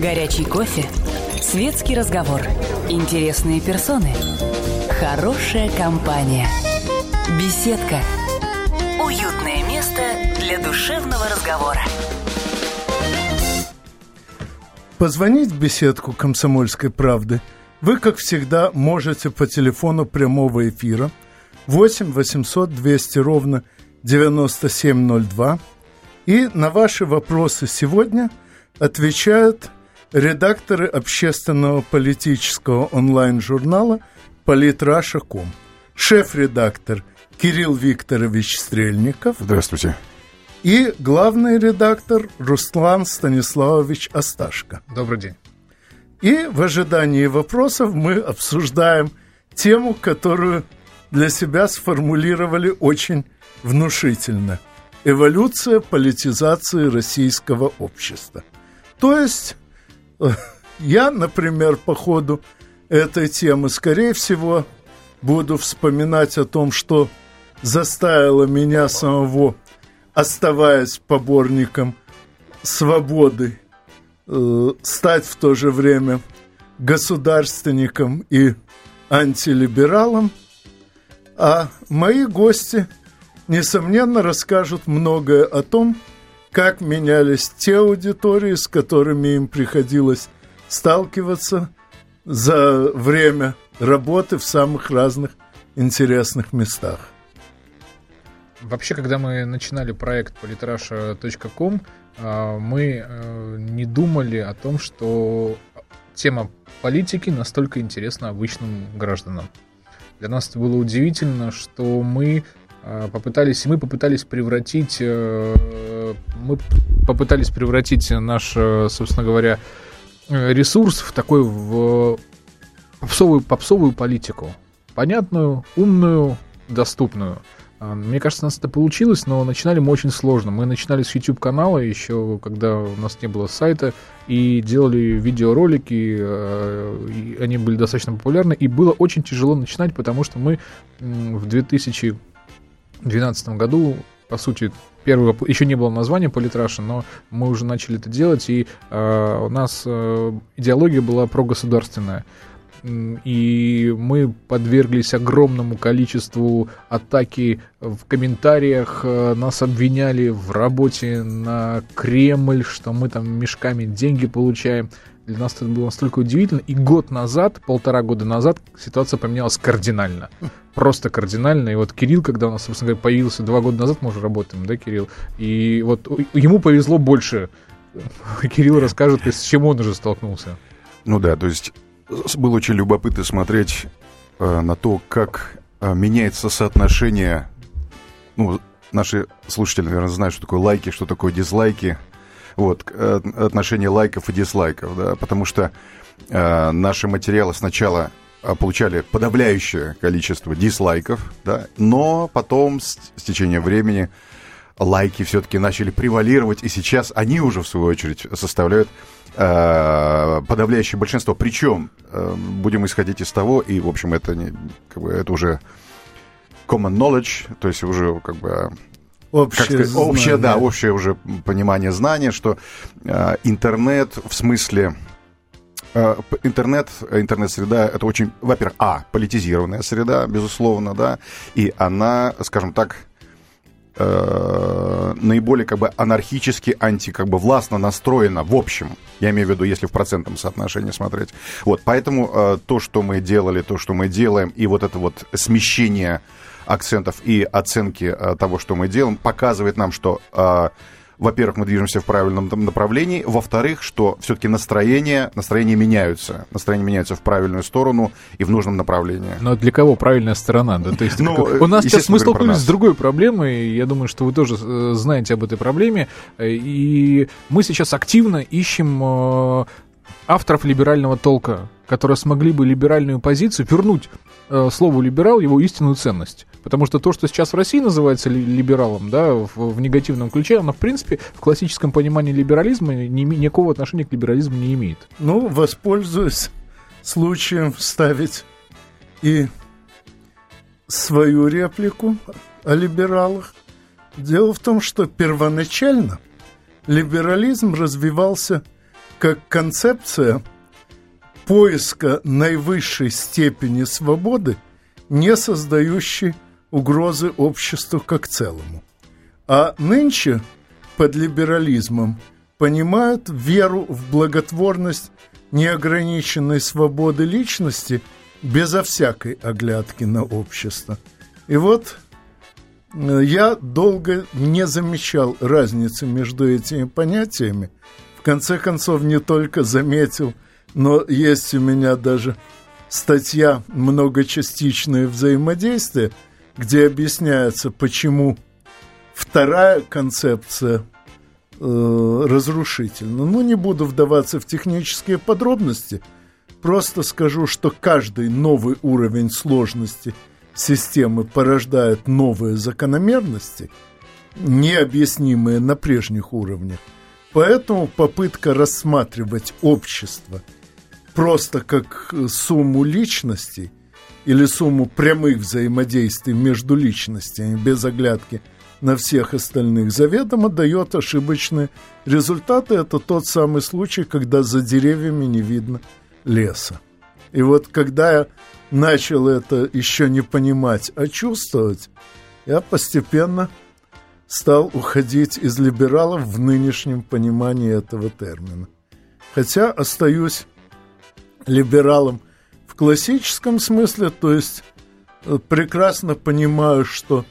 Горячий кофе. Светский разговор. Интересные персоны. Хорошая компания. Беседка. Уютное место для душевного разговора. Позвонить в беседку «Комсомольской правды» вы, как всегда, можете по телефону прямого эфира 8 800 200 ровно 9702. И на ваши вопросы сегодня отвечают редакторы общественного политического онлайн-журнала «Политраша.ком». Шеф-редактор Кирилл Викторович Стрельников. Здравствуйте. И главный редактор Руслан Станиславович Осташко. Добрый день. И в ожидании вопросов мы обсуждаем тему, которую для себя сформулировали очень внушительно. Эволюция политизации российского общества. То есть я, например, по ходу этой темы, скорее всего, буду вспоминать о том, что заставило меня самого, оставаясь поборником свободы, э, стать в то же время государственником и антилибералом, а мои гости, несомненно, расскажут многое о том, как менялись те аудитории, с которыми им приходилось сталкиваться за время работы в самых разных интересных местах. Вообще, когда мы начинали проект politrasha.com, а, мы э, не думали о том, что тема политики настолько интересна обычным гражданам. Для нас это было удивительно, что мы попытались, мы попытались превратить, э, мы попытались превратить наш, э, собственно говоря, ресурс в такой в попсовую, попсовую политику. Понятную, умную, доступную. А, мне кажется, у нас это получилось, но начинали мы очень сложно. Мы начинали с YouTube-канала еще, когда у нас не было сайта, и делали видеоролики, э, и они были достаточно популярны, и было очень тяжело начинать, потому что мы в 2012 году, по сути, первого, еще не было названия Политраша, но мы уже начали это делать, и э, у нас э, идеология была прогосударственная и мы подверглись огромному количеству атаки в комментариях, э, нас обвиняли в работе на Кремль, что мы там мешками деньги получаем. Для нас это было настолько удивительно. И год назад, полтора года назад, ситуация поменялась кардинально. Просто кардинально. И вот Кирилл, когда у нас, собственно говоря, появился два года назад, мы уже работаем, да, Кирилл? И вот ему повезло больше. Кирилл расскажет, с чем он уже столкнулся. Ну да, то есть было очень любопытно смотреть э, на то, как э, меняется соотношение. Ну, наши слушатели, наверное, знают, что такое лайки, что такое дизлайки. Вот, э, отношение лайков и дизлайков, да, потому что э, наши материалы сначала э, получали подавляющее количество дизлайков, да, но потом с, с течением времени лайки все-таки начали превалировать, и сейчас они уже, в свою очередь, составляют Э, подавляющее большинство. Причем, будем исходить из того, и, в общем, это, не, как бы, это уже common knowledge, то есть уже как бы Общее, как сказать, общее, да, общее уже понимание знания, что э, интернет в смысле э, интернет, интернет-среда это очень, во-первых, а политизированная среда, безусловно, да, и она, скажем так, э, наиболее как бы анархически, анти как бы властно настроена в общем. Я имею в виду, если в процентном соотношении смотреть. Вот, поэтому э, то, что мы делали, то, что мы делаем, и вот это вот смещение акцентов и оценки э, того, что мы делаем, показывает нам, что э, во-первых, мы движемся в правильном направлении, во-вторых, что все-таки настроения, настроения меняются, настроения меняются в правильную сторону и в нужном направлении. Но для кого правильная сторона? Да? То есть, ну, у нас сейчас мы столкнулись с другой проблемой, я думаю, что вы тоже э, знаете об этой проблеме, э, и мы сейчас активно ищем э, авторов либерального толка, которые смогли бы либеральную позицию вернуть э, слову либерал его истинную ценность. Потому что то, что сейчас в России называется либералом, да, в, в негативном ключе, оно, в принципе, в классическом понимании либерализма ни, никакого отношения к либерализму не имеет. Ну, воспользуюсь случаем вставить и свою реплику о либералах. Дело в том, что первоначально либерализм развивался как концепция поиска наивысшей степени свободы, не создающей угрозы обществу как целому. А нынче под либерализмом понимают веру в благотворность неограниченной свободы личности безо всякой оглядки на общество. И вот э, я долго не замечал разницы между этими понятиями. Конце концов, не только заметил, но есть у меня даже статья «Многочастичное взаимодействие», где объясняется, почему вторая концепция э, разрушительна. Ну, не буду вдаваться в технические подробности, просто скажу, что каждый новый уровень сложности системы порождает новые закономерности, необъяснимые на прежних уровнях. Поэтому попытка рассматривать общество просто как сумму личностей или сумму прямых взаимодействий между личностями без оглядки на всех остальных заведомо дает ошибочные результаты. Это тот самый случай, когда за деревьями не видно леса. И вот когда я начал это еще не понимать, а чувствовать, я постепенно стал уходить из либералов в нынешнем понимании этого термина. Хотя остаюсь либералом в классическом смысле, то есть э, прекрасно понимаю, что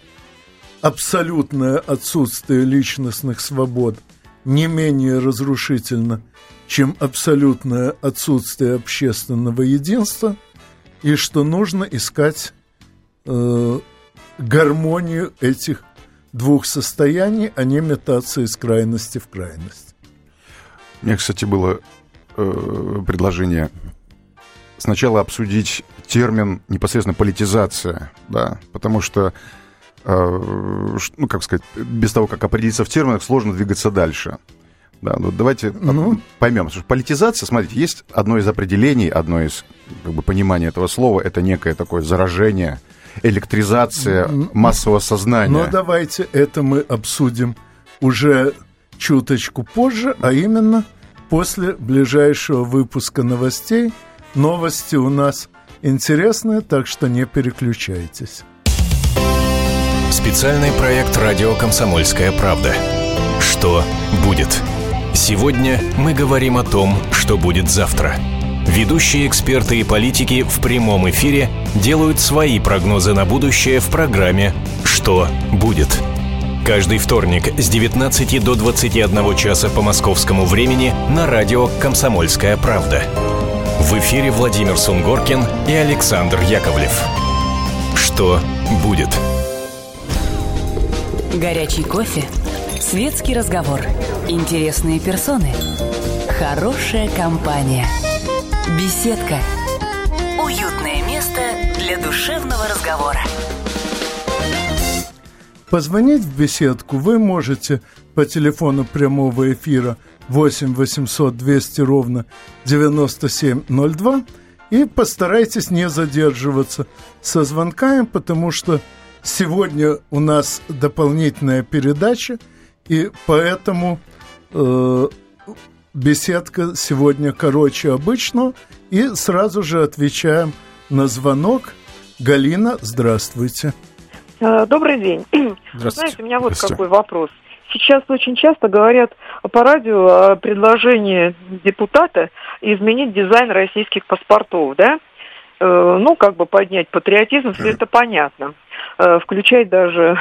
абсолютное отсутствие личностных свобод не менее разрушительно, чем абсолютное отсутствие общественного единства, и что нужно искать э, гармонию этих двух состояний, а не метаться из крайности в крайность. У меня, кстати, было э, предложение сначала обсудить термин непосредственно политизация, да, потому что Э, ну, как сказать, без того, как определиться в терминах, сложно двигаться дальше. Да, ну давайте ну. поймем, что политизация, смотрите, есть одно из определений, одно из как бы, понимания этого слова, это некое такое заражение, электризация массового сознания. Но давайте это мы обсудим уже чуточку позже, а именно после ближайшего выпуска новостей. Новости у нас интересные, так что не переключайтесь. Специальный проект «Радио Комсомольская правда». Что будет? Сегодня мы говорим о том, что будет завтра. Ведущие эксперты и политики в прямом эфире делают свои прогнозы на будущее в программе «Что будет?». Каждый вторник с 19 до 21 часа по московскому времени на радио «Комсомольская правда». В эфире Владимир Сунгоркин и Александр Яковлев. Что будет? Горячий кофе, светский разговор, интересные персоны, хорошая компания, беседка, уютное место для душевного разговора. Позвонить в беседку вы можете по телефону прямого эфира 8 800 200 ровно 9702 и постарайтесь не задерживаться со звонками, потому что Сегодня у нас дополнительная передача, и поэтому э, беседка сегодня короче обычного. И сразу же отвечаем на звонок. Галина, здравствуйте. Э, добрый день. Здравствуйте. Знаете, у меня вот какой вопрос. Сейчас очень часто говорят по радио о предложении депутата изменить дизайн российских паспортов, да? Э, ну, как бы поднять патриотизм, все это понятно. Э, включать даже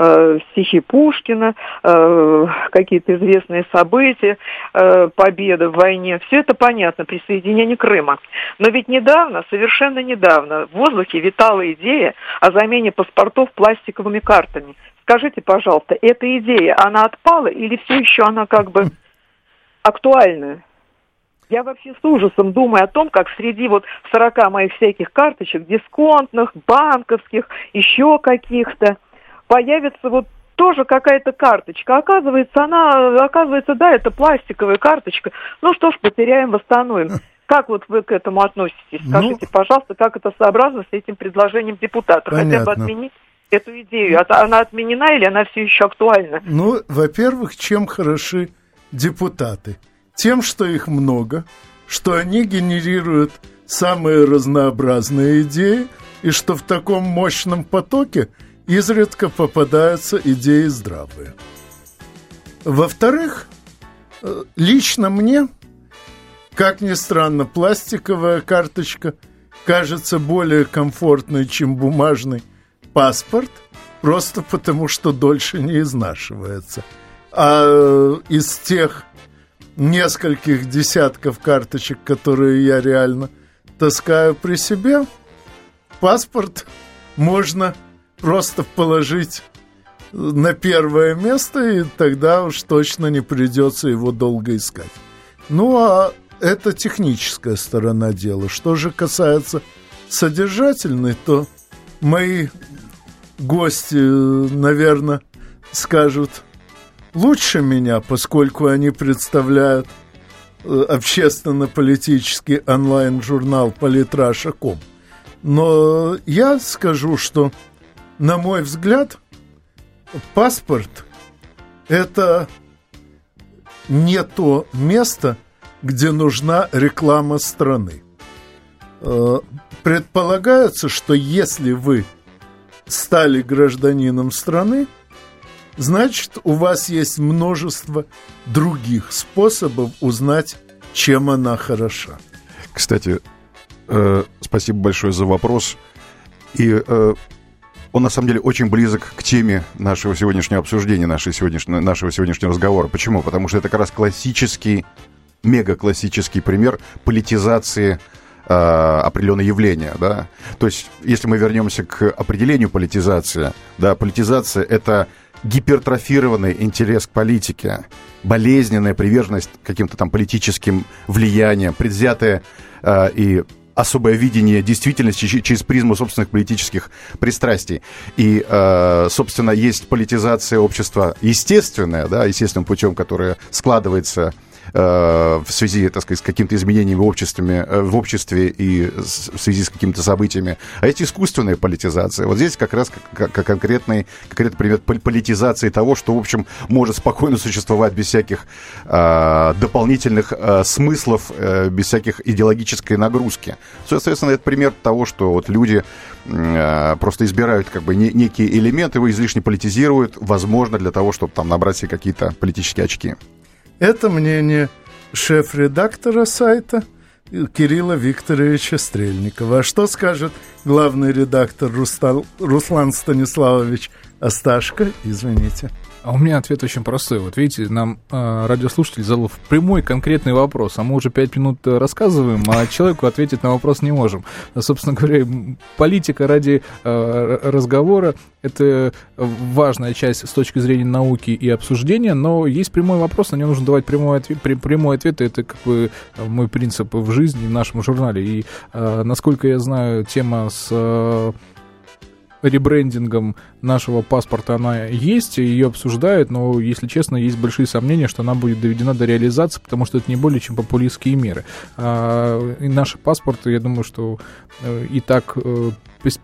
э, стихи Пушкина, какие-то известные события, победы в войне. Все это понятно, присоединение Крыма. Но ведь недавно, совершенно недавно, в воздухе витала идея о замене паспортов пластиковыми картами. Скажите, пожалуйста, эта идея, она отпала или все еще она как бы актуальная? Я вообще с ужасом думаю о том, как среди вот 40 моих всяких карточек, дисконтных, банковских, еще каких-то, появится вот тоже какая-то карточка. Оказывается, она, оказывается, да, это пластиковая карточка. Ну что ж, потеряем, восстановим. Как вот вы к этому относитесь? Ну, Скажите, ну, пожалуйста, как это сообразно с этим предложением депутата? Понятно. Хотя бы отменить эту идею. Она отменена или она все еще актуальна? Ну, во-первых, чем хороши депутаты? Тем, что их много, что они генерируют самые разнообразные идеи, и что в таком мощном потоке изредка попадаются идеи здравые. Во-вторых, э, лично мне, как ни странно, пластиковая карточка кажется более комфортной, чем бумажный паспорт, просто потому что дольше не изнашивается. А э, из тех нескольких десятков карточек, которые я реально таскаю при себе, паспорт можно просто положить на первое место, и тогда уж точно не придется его долго искать. Ну, а это техническая сторона дела. Что же касается содержательной, то мои гости, наверное, скажут лучше меня, поскольку они представляют э, общественно-политический онлайн-журнал «Политраша.ком». Но я скажу, что, на мой взгляд, паспорт – это не то место, где нужна реклама страны. Э, предполагается, что если вы стали гражданином страны, значит, у вас есть множество других способов узнать, чем она хороша. Кстати, э, спасибо большое за вопрос. И э, он на самом деле очень близок к теме нашего сегодняшнего обсуждения, нашего сегодняшнего, нашего сегодняшнего разговора. Почему? Потому что это как раз классический, мега-классический пример политизации э, определенного явления, да. То есть, если мы вернемся к определению политизации, да, политизация это гипертрофированный интерес к политике, болезненная приверженность каким-то там политическим влияниям, предвзятая э, и особое видение действительности через призму собственных политических пристрастий. И, э, собственно, есть политизация общества естественная, да, естественным путем, которая складывается в связи, так сказать, с какими-то изменениями в обществе, э, в обществе и в связи с какими-то событиями. А есть искусственная политизация. Вот здесь как раз как, конкретный, конкретный пример политизации того, что, в общем, может спокойно существовать без всяких э, дополнительных э, смыслов, э, без всяких идеологической нагрузки. Соответственно, это пример того, что вот люди э, просто избирают как бы не, некие элементы, его излишне политизируют, возможно, для того, чтобы там набрать себе какие-то политические очки. Это мнение шеф-редактора сайта Кирилла Викторовича Стрельникова. А что скажет главный редактор Рустал, Руслан Станиславович Асташко? Извините. А у меня ответ очень простой. Вот видите, нам э, радиослушатель задал прямой конкретный вопрос, а мы уже пять минут э, рассказываем, а человеку ответить на вопрос не можем. А, собственно говоря, политика ради э, разговора – это важная часть с точки зрения науки и обсуждения, но есть прямой вопрос, на него нужно давать прямой ответ. Прямой ответ – это как бы мой принцип в жизни, в нашем журнале. И, э, насколько я знаю, тема с... Э, ребрендингом нашего паспорта она есть, ее обсуждают, но, если честно, есть большие сомнения, что она будет доведена до реализации, потому что это не более чем популистские меры. А, и наши паспорты, я думаю, что э, и так э,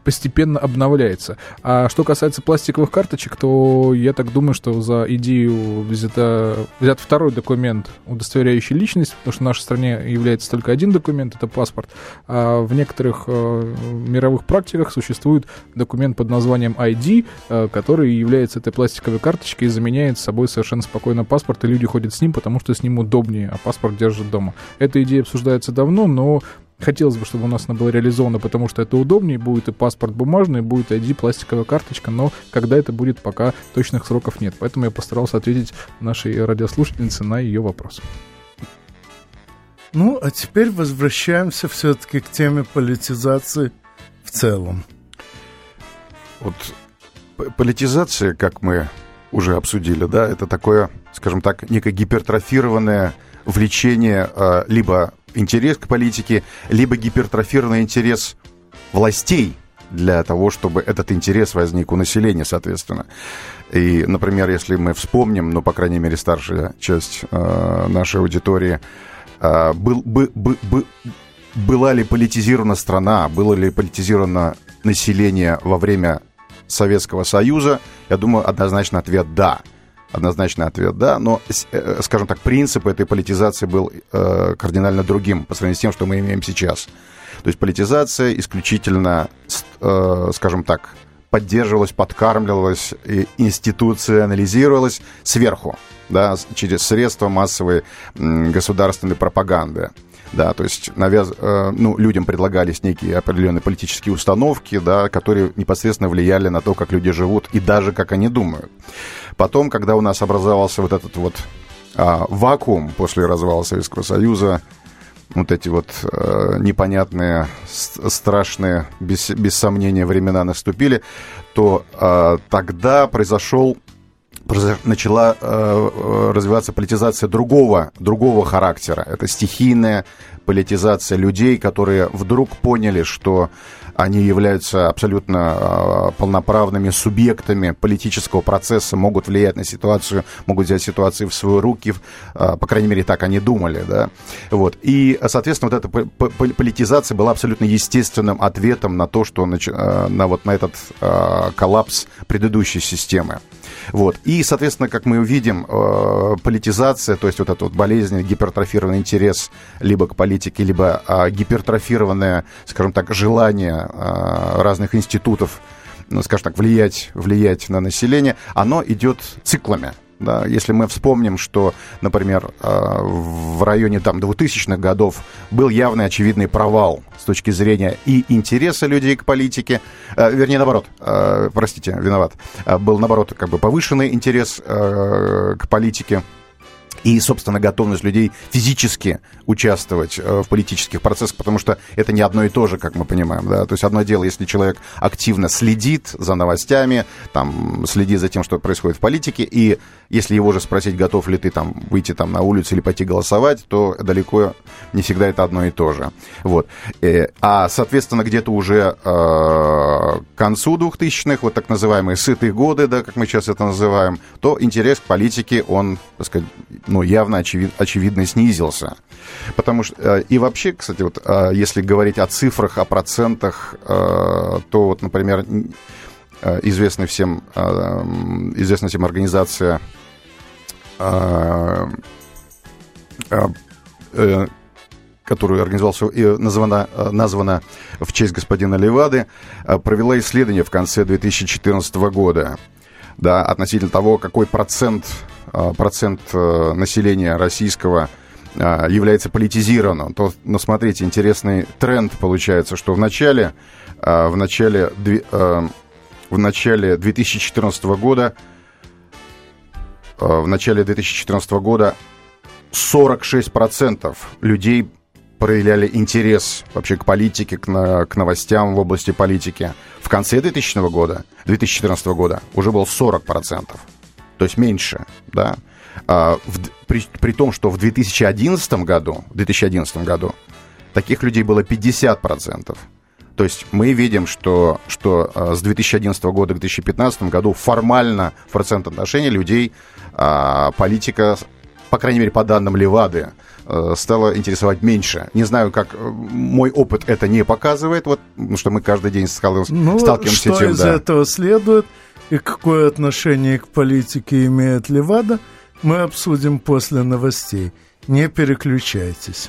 постепенно обновляется. А что касается пластиковых карточек, то я так думаю, что за идею взята, взят второй документ, удостоверяющий личность, потому что в нашей стране является только один документ, это паспорт. А в некоторых э, мировых практиках существует документ под названием ID, э, который является этой пластиковой карточкой и заменяет собой совершенно спокойно паспорт, и люди ходят с ним, потому что с ним удобнее, а паспорт держат дома. Эта идея обсуждается давно, но Хотелось бы, чтобы у нас она была реализована, потому что это удобнее, будет и паспорт бумажный, будет ID, пластиковая карточка, но когда это будет, пока точных сроков нет. Поэтому я постарался ответить нашей радиослушательнице на ее вопрос. Ну, а теперь возвращаемся все-таки к теме политизации в целом. Вот политизация, как мы уже обсудили, да, это такое, скажем так, некое гипертрофированное влечение э, либо интерес к политике, либо гипертрофированный интерес властей для того, чтобы этот интерес возник у населения, соответственно. И, например, если мы вспомним, ну, по крайней мере, старшая часть э, нашей аудитории, э, был, бы, бы, бы, была ли политизирована страна, было ли политизировано население во время Советского Союза, я думаю, однозначно ответ «да». однозначный ответ, да, но, э, скажем так, принцип этой политизации был э, кардинально другим по сравнению с тем, что мы имеем сейчас. То есть политизация исключительно, э, скажем так, поддерживалась, подкармливалась, и институционализировалась сверху, да, через средства массовой государственной пропаганды. Да, то есть навяз... Э, ну, людям предлагались некие определенные политические установки, да, которые непосредственно влияли на то, как люди живут и даже как они думают. Потом, когда у нас образовался вот этот вот а, вакуум после развала Советского Союза, вот эти вот э, непонятные, страшные, без, без сомнения, времена наступили, то э, тогда произошел начала э, э, развиваться политизация другого, другого характера. Это стихийная политизация людей, которые вдруг поняли, что они являются абсолютно э, полноправными субъектами политического процесса, могут влиять на ситуацию, могут взять ситуацию в свои руки, по крайней мере, так они думали, да. Вот. И, соответственно, вот эта политизация была абсолютно естественным ответом на то, что на, э, на вот на этот коллапс предыдущей системы. Вот. И, соответственно, как мы увидим, э, политизация, то есть вот этот вот болезненный гипертрофированный интерес либо к политике, либо э, гипертрофированное, скажем так, желание э, разных институтов ну, скажем так, влиять, влиять на население, оно идет циклами. Да, если мы вспомним, что, например, э, в районе там, 2000-х годов был явный очевидный провал с точки зрения и интереса людей к политике, э, вернее, наоборот, э, простите, виноват, был, наоборот, как бы повышенный интерес к политике, и, собственно, готовность людей физически участвовать э, в политических процессах, потому что это не одно и то же, как мы понимаем, да, то есть одно дело, если человек активно следит за новостями, там, следит за тем, что происходит в политике, и если его же спросить, готов ли ты там выйти там на улицу или пойти голосовать, то далеко не всегда это одно и то же, вот. Э, а, соответственно, где-то уже э, к концу 2000-х, вот так называемые сытые годы, да, как мы сейчас это называем, то интерес к политике, он, так сказать, ну, явно очевид, очевидно снизился. Потому что, э, и вообще, кстати, вот, э, если говорить о цифрах, о процентах, э, то вот, например, известная всем, известная всем организация которую организовал, и названа, названа в честь господина Левады, провела исследование в конце 2014 года да, относительно того, какой процент процент э, населения российского а, является политизированным, то, ну, смотрите, интересный тренд получается, что в начале, а, в начале, в начале 2014 года в начале 2014 года 46% людей проявляли интерес вообще к политике, к, на, к новостям в области политики. В конце 2000 года, 2014 года уже было 40% то есть меньше, да. А, в, при, при том, что в 2011 году, в 2011 году таких людей было 50%. То есть мы видим, что, что а, с 2011 года к 2015 году формально в процентном отношении людей а, политика, по крайней мере, по данным Левады, а, стало интересовать меньше. Не знаю, как э, мой опыт это не показывает, вот, потому что мы каждый день сталкиваемся, ну, сталкиваемся что с этим. из да. этого следует? И какое отношение к политике имеет Левада, мы обсудим после новостей. Не переключайтесь.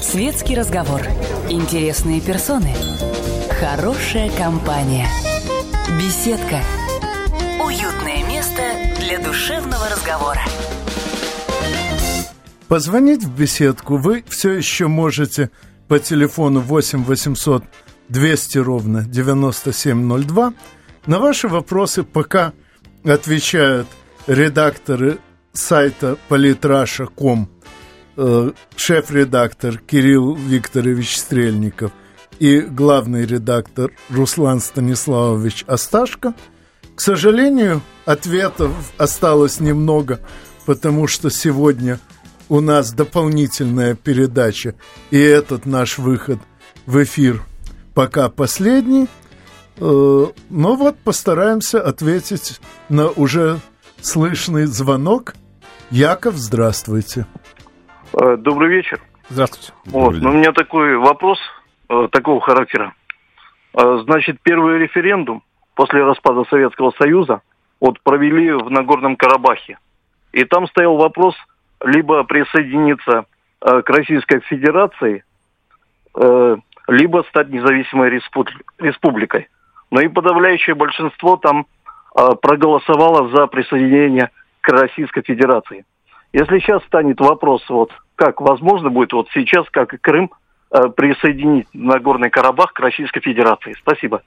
Светский разговор. Интересные персоны. Хорошая компания. Беседка. Уютное место для душевного разговора. Позвонить в беседку вы все еще можете по телефону 8 800 200 ровно 9702. На ваши вопросы пока отвечают редакторы сайта politrasha.com Э, шеф-редактор Кирилл Викторович Стрельников и главный редактор Руслан Станиславович Осташко. К сожалению, ответов осталось немного потому что сегодня у нас дополнительная передача, и этот наш выход в эфир пока последний. Э, но вот постараемся ответить на уже слышный звонок. Яков, здравствуйте. Э, добрый вечер. Здравствуйте. Вот, но у меня такой вопрос э, такого характера. Значит, первый референдум после распада Советского Союза вот провели в Нагорном Карабахе. И там стоял вопрос либо присоединиться э, к Российской Федерации, э, либо стать независимой республикой. Но и подавляющее большинство там э, проголосовало за присоединение к Российской Федерации. Если сейчас станет вопрос, вот как возможно будет вот сейчас, как и Крым, э, присоединить Нагорный Карабах к Российской Федерации? Спасибо.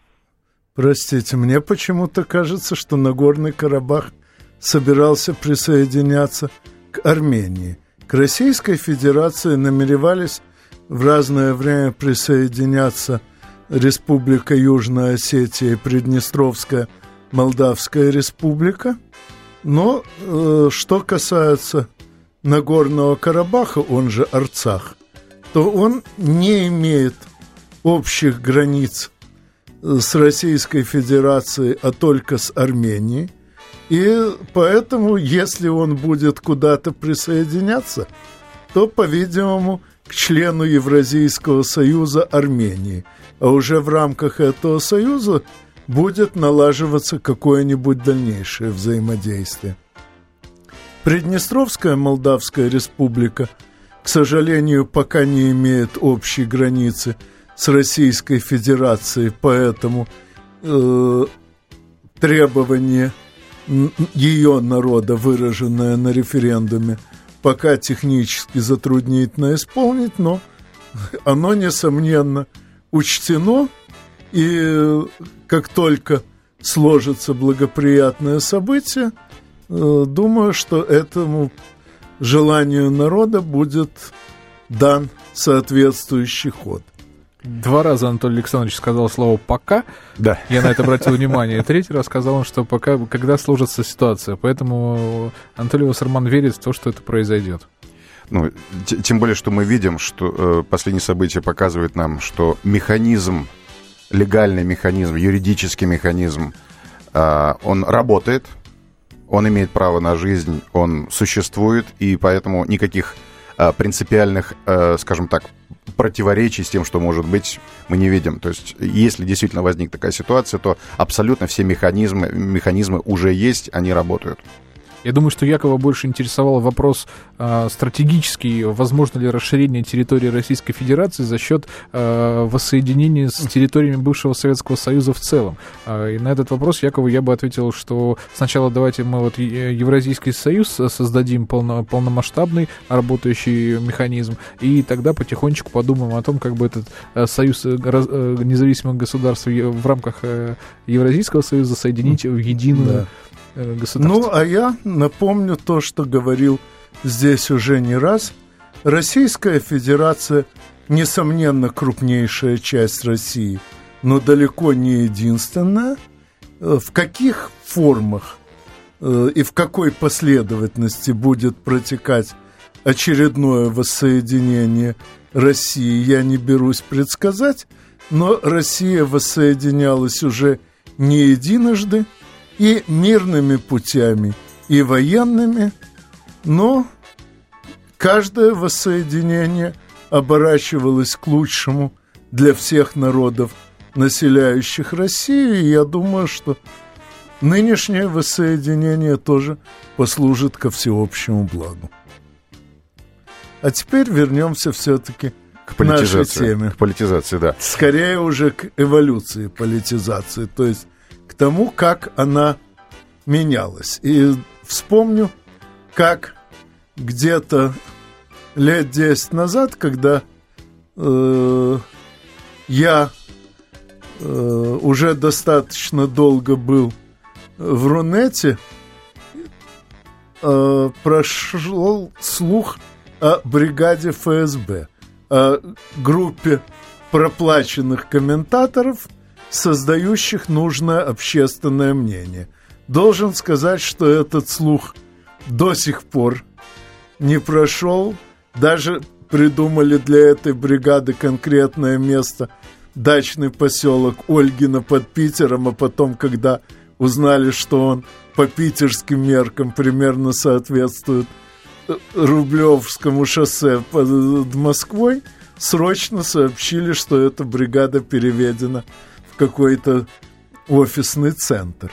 Простите, мне почему-то кажется, что Нагорный Карабах собирался присоединяться к Армении. К Российской Федерации намеревались в разное время присоединяться Республика Южная Осетия и Приднестровская Молдавская Республика. Но э, что касается Нагорного Карабаха, он же Арцах, то он не имеет общих границ с Российской Федерацией, а только с Арменией. И поэтому, если он будет куда-то присоединяться, то, по-видимому, к члену Евразийского союза Армении. А уже в рамках этого союза будет налаживаться какое-нибудь дальнейшее взаимодействие. Приднестровская Молдавская республика, к сожалению, пока не имеет общей границы с Российской Федерацией, поэтому э, требования ее народа, выраженное на референдуме, пока технически затруднительно исполнить, но оно, несомненно, учтено, и как только сложится благоприятное событие, э, думаю, что этому желанию народа будет дан соответствующий ход. Два раза Анатолий Александрович сказал слово «пока». Да. Я на это обратил внимание. Третий раз сказал он, что пока, когда сложится ситуация. Поэтому Анатолий Вассерман верит в то, что это произойдет. Ну, тем более, что мы видим, что э, последние события показывают нам, что механизм, легальный механизм, юридический механизм, э, он работает, он имеет право на жизнь, он существует, и поэтому никаких э, принципиальных, э, скажем так, противоречий с тем, что может быть, мы не видим. То есть, если действительно возник такая ситуация, то абсолютно все механизмы, механизмы уже есть, они работают. Я думаю, что Якова больше интересовал вопрос э, стратегический, возможно ли расширение территории Российской Федерации за счет э, воссоединения с территориями бывшего Советского Союза в целом. Э, и на этот вопрос Якову я бы ответил, что сначала давайте мы вот Евразийский Союз создадим полно, полномасштабный работающий механизм, и тогда потихонечку подумаем о том, как бы этот э, союз э, э, независимых государств в рамках э, Евразийского Союза соединить в единую да Э, ну, а я напомню то, что говорил здесь уже не раз. Российская Федерация, несомненно, крупнейшая часть России, но далеко не единственная. Э, в каких формах э, и в какой последовательности будет протекать очередное воссоединение России, я не берусь предсказать, но Россия воссоединялась уже не единожды – и мирными путями, и военными, но каждое воссоединение оборачивалось к лучшему для всех народов, населяющих Россию, и я думаю, что нынешнее воссоединение тоже послужит ко всеобщему благу. А теперь вернемся все-таки к, к нашей теме. К политизации, да. Скорее уже к эволюции политизации, то есть тому, как она менялась. И вспомню, как где-то лет 10 назад, когда э, я э, уже достаточно долго был в Рунете, э, прошел слух о бригаде ФСБ, о группе проплаченных комментаторов – создающих нужное общественное мнение. Должен сказать, что этот слух до сих пор не прошел. Даже придумали для этой бригады конкретное место дачный поселок Ольгина под Питером, а потом, когда узнали, что он по питерским меркам примерно соответствует э, Рублевскому шоссе под Москвой, срочно сообщили, что эта бригада переведена какой-то офисный центр.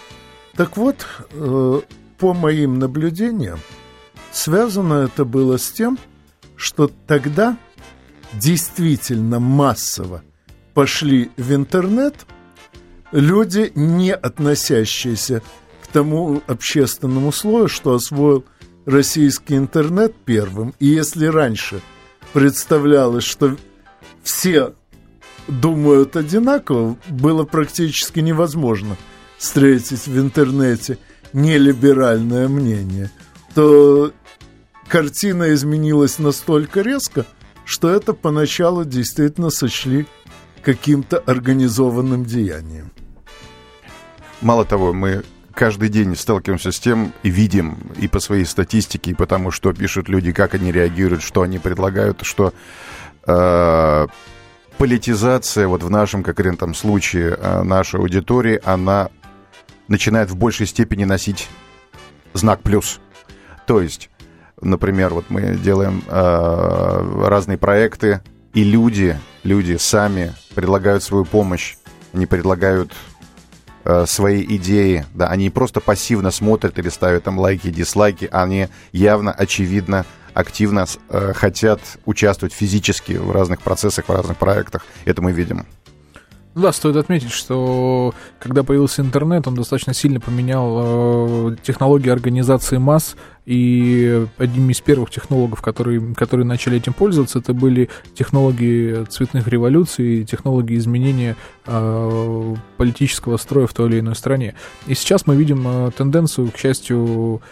Так вот, э, по моим наблюдениям, связано это было с тем, что тогда действительно массово пошли в интернет люди, не относящиеся к тому общественному слою, что освоил российский интернет первым. И если раньше представлялось, что все думают одинаково, было практически невозможно встретить в интернете нелиберальное мнение, то картина изменилась настолько резко, что это поначалу действительно сочли каким-то организованным деянием. Мало того, мы каждый день сталкиваемся с тем и видим и по своей статистике, и по тому, что пишут люди, как они реагируют, что они предлагают, что э, политизация вот в нашем конкретном случае э, нашей аудитории, она начинает в большей степени носить знак плюс. То есть, например, вот мы делаем э, разные проекты, и люди, люди сами предлагают свою помощь, они предлагают э, свои идеи, да, они просто пассивно смотрят или ставят там лайки, дизлайки, они явно, очевидно, активно э, хотят участвовать физически в разных процессах, в разных проектах. Это мы видим. Да, стоит отметить, что когда появился интернет, он достаточно сильно поменял э, технологии организации масс, и одним из первых технологов, которые, которые начали этим пользоваться, это были технологии цветных революций, технологии изменения э, политического строя в той или иной стране. И сейчас мы видим э, тенденцию, к счастью,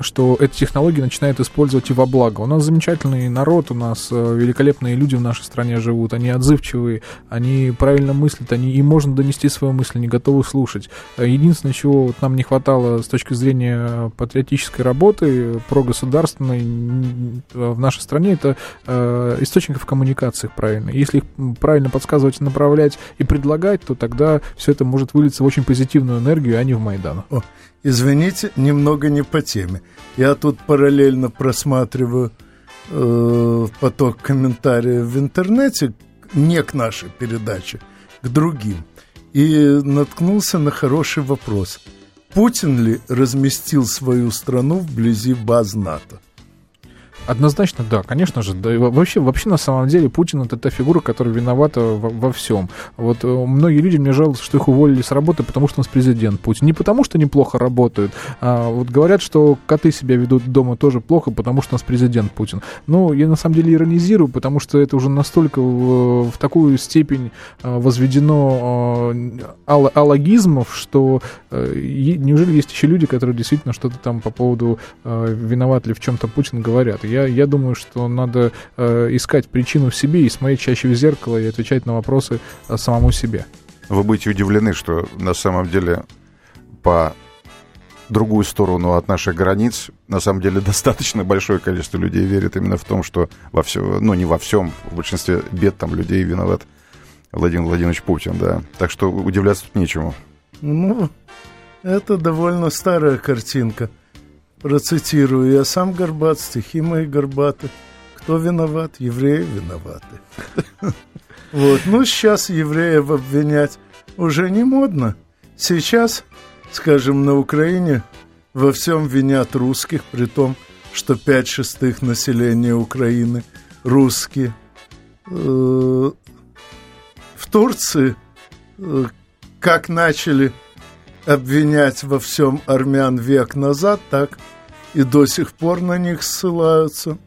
что эти технологии начинают использовать и во благо. У нас замечательный народ, у нас э, великолепные люди в нашей стране живут, они отзывчивые, они правильно мыслят, они, им можно донести свою мысль, они готовы слушать. Э, единственное, чего вот нам не хватало с точки зрения патриотической работы, прогосударственной в нашей стране, это э, источников коммуникации правильно. Если их правильно подсказывать, направлять и предлагать, то тогда все это может вылиться в очень позитивную энергию, а не в Майдан. О, Извините, немного не по теме. Я тут параллельно просматриваю э, поток комментариев в интернете, не к нашей передаче, к другим. И наткнулся на хороший вопрос. Путин ли разместил свою страну вблизи баз НАТО? Однозначно, да, конечно же. Да, и вообще, вообще, на самом деле, Путин это та фигура, которая виновата во, во всем. Вот э, многие люди мне жалуются, что их уволили с работы, потому что у нас президент Путин. Не потому, что неплохо работают, а вот говорят, что коты себя ведут дома тоже плохо, потому что у нас президент Путин. Ну, я на самом деле иронизирую, потому что это уже настолько в, в такую степень э, возведено э, ал алогизмов, что неужели есть еще люди, которые действительно что-то там по поводу виноват ли в чем-то Путин говорят. Я я, я думаю, что надо э, искать причину в себе и смотреть чаще в зеркало и отвечать на вопросы э, самому себе. Вы будете удивлены, что на самом деле по другую сторону от наших границ, на самом деле достаточно большое количество людей верит именно в том, что во всем, ну не во всем, в большинстве бед там людей виноват Владимир Владимирович Путин, да. Так что удивляться тут нечему. Ну, это довольно старая картинка. Процитирую, я сам горбат, стихи мои горбаты. Кто виноват? Евреи виноваты. Вот, ну сейчас евреев обвинять уже не модно. Сейчас, скажем, на Украине во всем винят русских, при том, что пять шестых населения Украины русские. Э, в Турции, э, как начали обвинять во всем армян век назад, так и до сих пор на них ссылаются.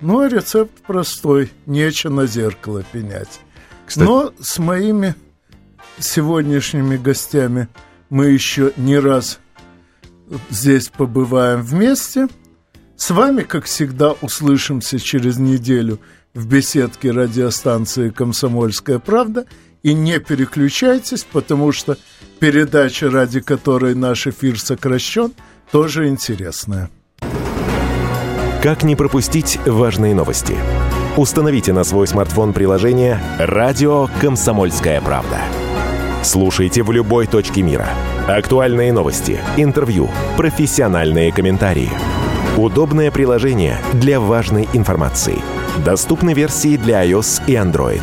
Ну, а рецепт простой, нечего на зеркало пенять. Кстати... Но с моими сегодняшними гостями мы еще не раз здесь побываем вместе. С вами, как всегда, услышимся через неделю в беседке радиостанции «Комсомольская правда». И не переключайтесь, потому что передача, ради которой наш эфир сокращен, тоже интересное. Как не пропустить важные новости? Установите на свой смартфон приложение «Радио Комсомольская правда». Слушайте в любой точке мира. Актуальные новости, интервью, профессиональные комментарии. Удобное приложение для важной информации. Доступны версии для iOS и Android.